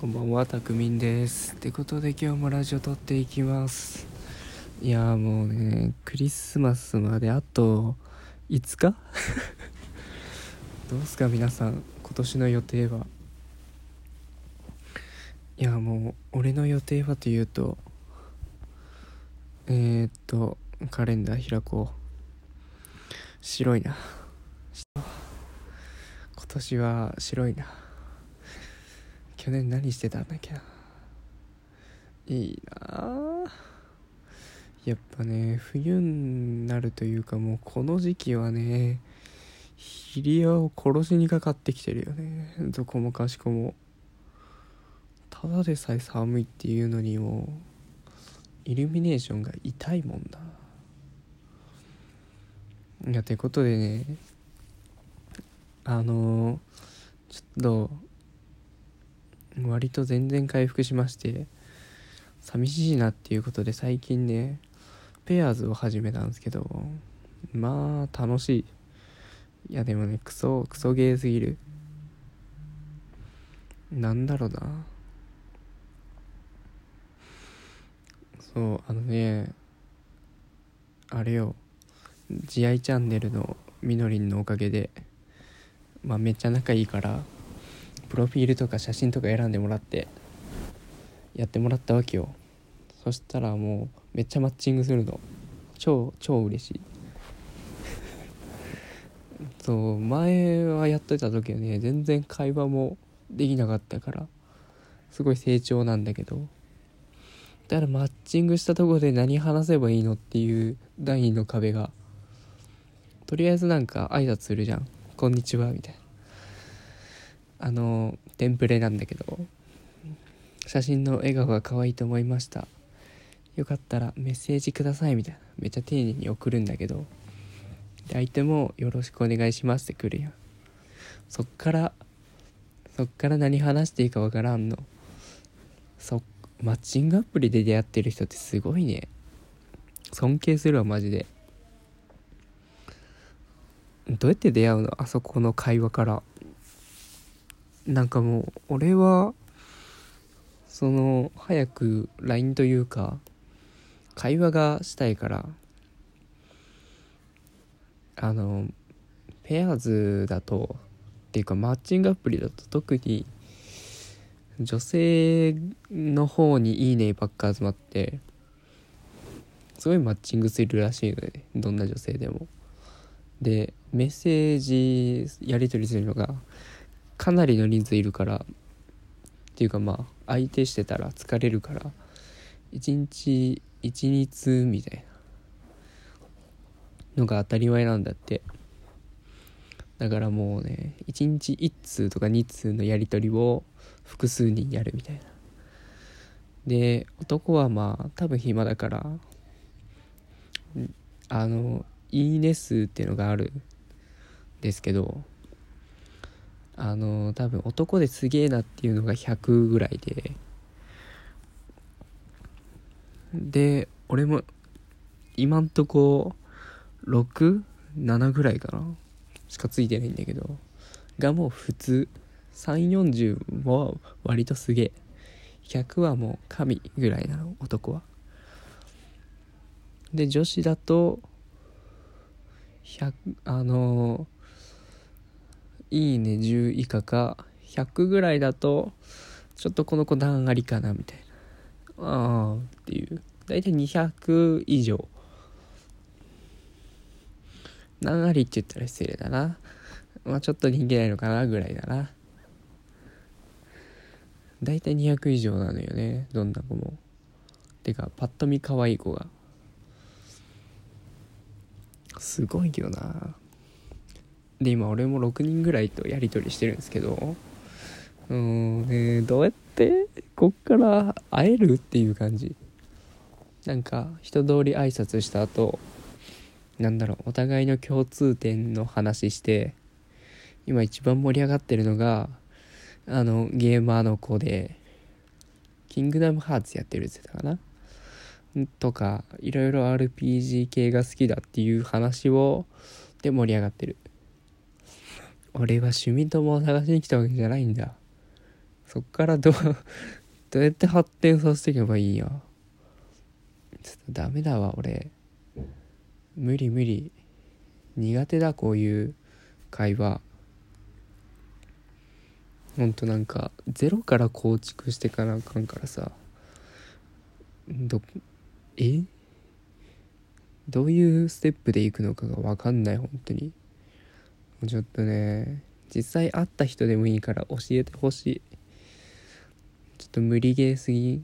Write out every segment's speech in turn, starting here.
こんばんは、たくみんです。ってことで今日もラジオ撮っていきます。いやもうね、クリスマスまであと5日？どうすか皆さん、今年の予定は？いやもう、俺の予定はというと、えー、っと、カレンダー開こう。白いな。今年は白いな。去年何してたんだっけ？ないいなやっぱね冬になるというかもうこの時期はねヒリアを殺しにかかってきてるよね。どこもかしこも。ただでさえ寒いっていうのにもイルミネーションが痛いもんだ。いやてことでねあのちょっと割と全然回復しまして寂しいなっていうことで最近ねペアーズを始めたんですけどまあ楽しい。いやでもねクソクソゲーすぎる。なんだろうな。そうあのねあれよ。慈愛チャンネルのみのりんのおかげでまあめっちゃ仲いいからプロフィールとか写真とか選んでもらってやってもらったわけよ。そしたらもうめっちゃマッチングするの。超超嬉しい。そう前はやっといた時はね全然会話もできなかったからすごい成長なんだけど。だからマッチングしたとこで何話せばいいのっていう第二の壁がとりあえずなんか挨拶するじゃん「こんにちは」みたいな。あのテンプレなんだけど写真の笑顔が可愛いと思いました。よかったらメッセージくださいみたいな。めっちゃ丁寧に送るんだけど相手もよろしくお願いしますって来るやん。そっからそっから何話していいかわからんの。そっマッチングアプリで出会ってる人ってすごいね。尊敬するわマジで。どうやって出会うの？あそこの会話から。なんかもう俺はその早く LINE というか会話がしたいからあのペアーズだとっていうかマッチングアプリだと特に女性の方に「いいね」ばっか集まってすごいマッチングするらしいのでどんな女性でも。でメッセージやり取りするのがかなりの人数いるからっていうかまあ相手してたら疲れるから1日12通みたいなのが当たり前なんだって。だからもうね1日1通とか2通のやり取りを複数人やるみたいな。で男はまあ多分暇だからあのいいね数っていうのがあるんですけどあの多分男ですげえなっていうのが100ぐらいで。で俺も今んとこ67ぐらいかな。しかついてないんだけど。がもう普通。340は割とすげえ。100はもう神ぐらいなの男は。で女子だと100あのいいね10以下か100ぐらいだとちょっとこの子段ありかなみたいな。ああっていう。大体200以上。何ありって言ったら失礼だな。まあちょっと人気ないのかなぐらいだな。大体200以上なのよねどんな子も。てかパッと見可愛い子が。すごいよな。で今俺も6人ぐらいとやり取りしてるんですけどうーんねどうやってこっから会えるっていう感じ。なんか人通り挨拶した後なんだろうお互いの共通点の話して今一番盛り上がってるのがあのゲーマーの子でキングダムハーツやってるって言ったかな？とかいろいろ RPG 系が好きだっていう話をで盛り上がってる。俺は趣味友を探しに来たわけじゃないんだ。そっからどうどうやって発展させていけばいいんや。ちょっとダメだわ俺。無理無理。苦手だこういう会話。ほんとなんかゼロから構築してかなあかんからさ。どえ？どういうステップでいくのかが分かんない本当に。ちょっとね実際会った人でもいいから教えてほしい。ちょっと無理ゲーすぎ。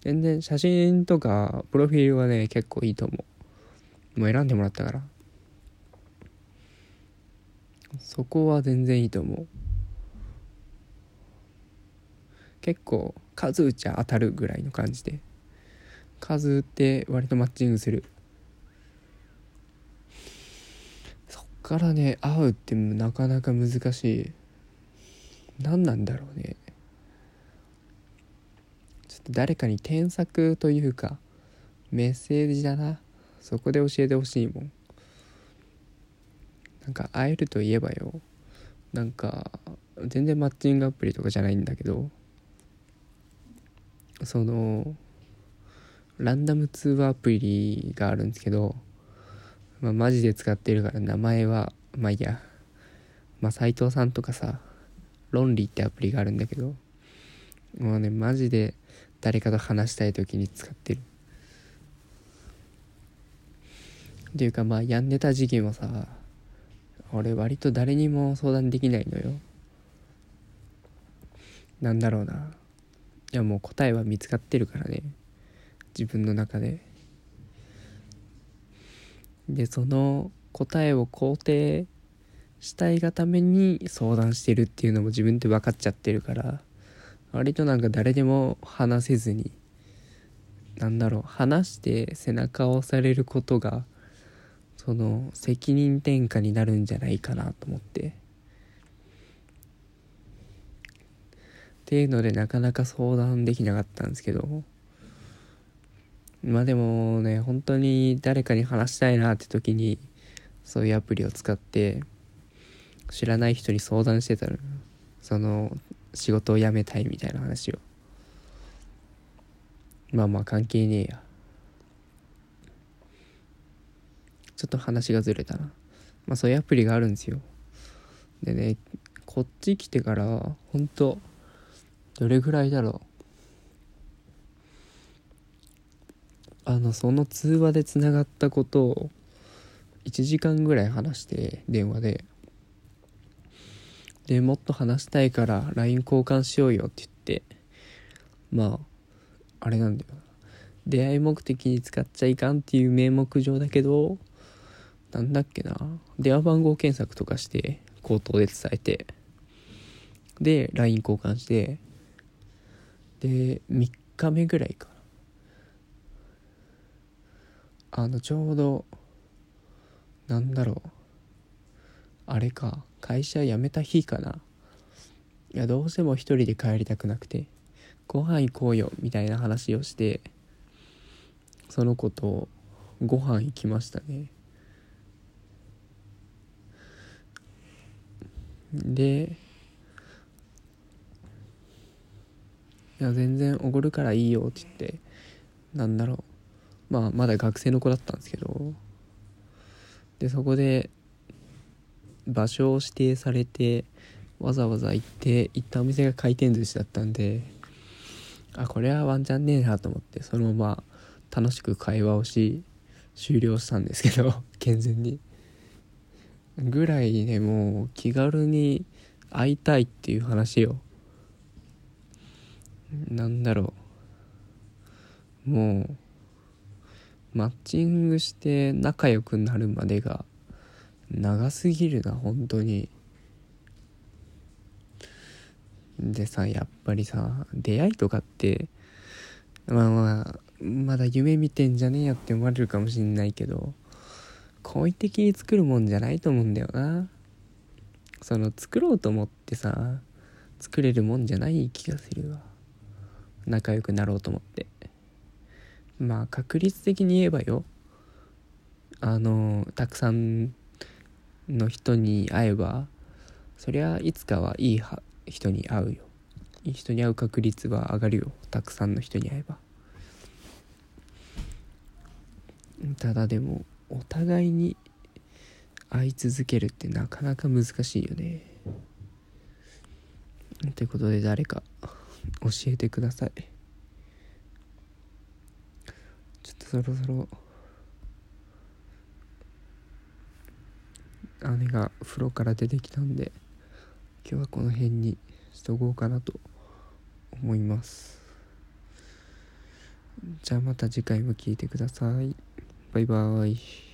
全然写真とかプロフィールはね結構いいと思う。もう選んでもらったから。そこは全然いいと思う。結構数打ちゃ当たるぐらいの感じで。数打って割とマッチングするそっからね会うってなかなか難しい。何なんだろうね。ちょっと誰かに添削というかメッセージだな。そこで教えてほしいもん。なんか会えるといえばよ。なんか全然マッチングアプリとかじゃないんだけどそのランダム通話アプリがあるんですけど、まあ、マジで使ってるから名前はまあいいや。まあ斎藤さんとかさ論理ってアプリがあるんだけどもうねマジで誰かと話したい時に使ってる。っていうかまあ病んでた時期もさ俺割と誰にも相談できないのよ。なんだろうな。いやもう答えは見つかってるからね。自分の中で。でその答えを肯定したいがために相談してるっていうのも自分で分かっちゃってるから割となんか誰でも話せずになんだろう話して背中を押されることがその責任転嫁になるんじゃないかなと思って。っていうのでなかなか相談できなかったんですけどまあでもね本当に誰かに話したいなって時にそういうアプリを使って知らない人に相談してたの。その仕事を辞めたいみたいな話を。まあまあ関係ねえや。ちょっと話がずれたな。まあそういうアプリがあるんですよ。でねこっち来てから本当どれぐらいだろう。あのその通話でつながったことを1時間ぐらい話して電話で。でもっと話したいから LINE 交換しようよって言って。まああれなんだよ。出会い目的に使っちゃいかんっていう名目上だけどなんだっけな。電話番号検索とかして口頭で伝えて。で LINE 交換して。で3日目ぐらいか。あのちょうどなんだろう。あれか。会社辞めた日かな。いやどうしても一人で帰りたくなくて。ご飯行こうよ。みたいな話をしてその子とご飯行きましたね。でいや全然おごるからいいよって言ってなんだろう。まあまだ学生の子だったんですけど。でそこで場所を指定されてわざわざ行って行ったお店が回転寿司だったんであこれはワンチャンねえなと思ってそのまま楽しく会話をし終了したんですけど 健全に。ぐらいねもう気軽に会いたいっていう話を。なんだろう。もうマッチングして仲良くなるまでが長すぎるな本当に。でさやっぱりさ出会いとかってまあまあまだ夢見てんじゃねえよって思われるかもしんないけど好意的に作るもんじゃないと思うんだよな。その作ろうと思ってさ作れるもんじゃない気がするわ。仲良くなろうと思って。まあ確率的に言えばよ。あのたくさんの人に会えばそりゃいつかはいいは人に会うよ。いい人に会う確率は上がるよ。たくさんの人に会えば。ただでもお互いに会い続けるってなかなか難しいよね。ということで誰か教えてくださいちょっとそろそろ。姉が風呂から出てきたんで今日はこの辺にしとこうかなと思います。じゃあまた次回も聴いてください。バイバーイ。